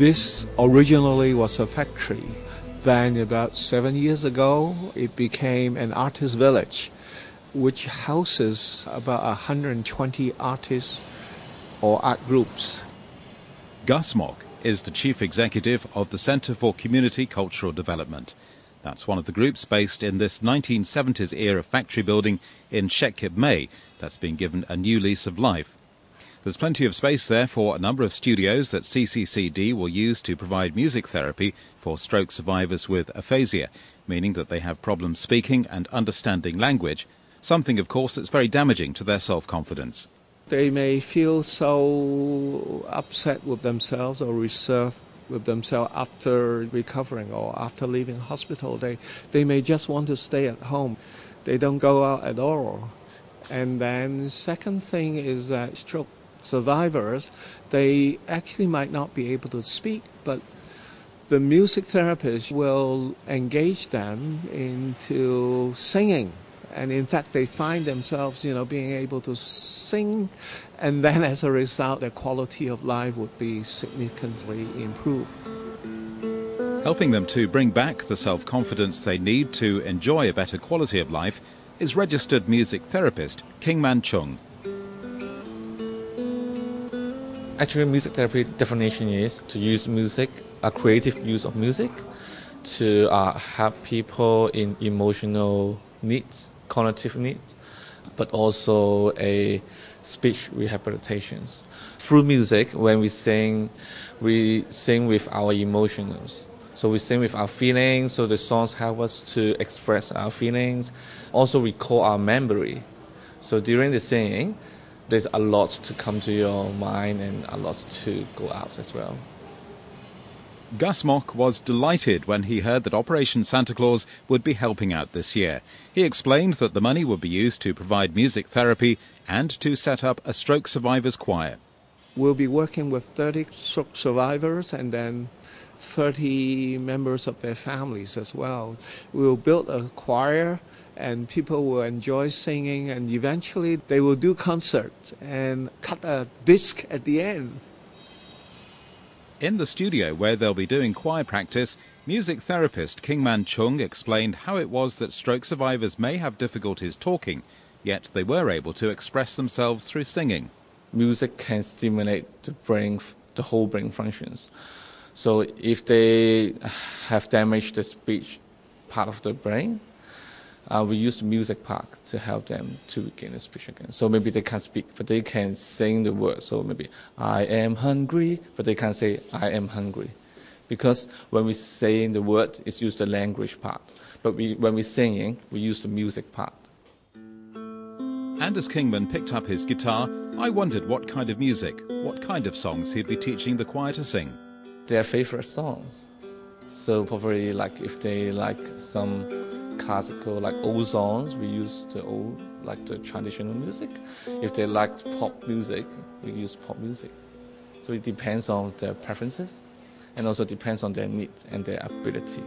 This originally was a factory. Then, about seven years ago, it became an artist village, which houses about 120 artists or art groups. Gus Mok is the chief executive of the Centre for Community Cultural Development. That's one of the groups based in this 1970s era factory building in Shek Kip Mei that's been given a new lease of life. There's plenty of space there for a number of studios that CCCD will use to provide music therapy for stroke survivors with aphasia, meaning that they have problems speaking and understanding language, something, of course, that's very damaging to their self confidence. They may feel so upset with themselves or reserved with themselves after recovering or after leaving hospital. They, they may just want to stay at home. They don't go out at all. And then second thing is that stroke survivors, they actually might not be able to speak, but the music therapist will engage them into singing. And in fact they find themselves you know being able to sing and then as a result their quality of life would be significantly improved. Helping them to bring back the self-confidence they need to enjoy a better quality of life is registered music therapist King Man Chung actually music therapy definition is to use music a creative use of music to uh, help people in emotional needs cognitive needs, but also a speech rehabilitations. Through music, when we sing, we sing with our emotions. So we sing with our feelings, so the songs help us to express our feelings, also recall our memory. So during the singing, there's a lot to come to your mind and a lot to go out as well. Gus Mok was delighted when he heard that Operation Santa Claus would be helping out this year. He explained that the money would be used to provide music therapy and to set up a stroke survivors choir. We'll be working with 30 stroke survivors and then 30 members of their families as well. We'll build a choir and people will enjoy singing and eventually they will do concerts and cut a disc at the end. In the studio where they'll be doing choir practice, music therapist King Man Chung explained how it was that stroke survivors may have difficulties talking, yet they were able to express themselves through singing. Music can stimulate the brain, the whole brain functions. So if they have damaged the speech part of the brain, uh, we use the music part to help them to regain the speech again. So maybe they can't speak, but they can sing the word. So maybe I am hungry, but they can't say I am hungry, because when we say the word, it's used the language part. But we, when we're singing, we use the music part. Anders Kingman picked up his guitar, I wondered what kind of music, what kind of songs he'd be teaching the choir to sing. Their favorite songs. So probably like if they like some classical, like old songs, we use the old, like the traditional music. If they like pop music, we use pop music. So it depends on their preferences and also depends on their needs and their ability.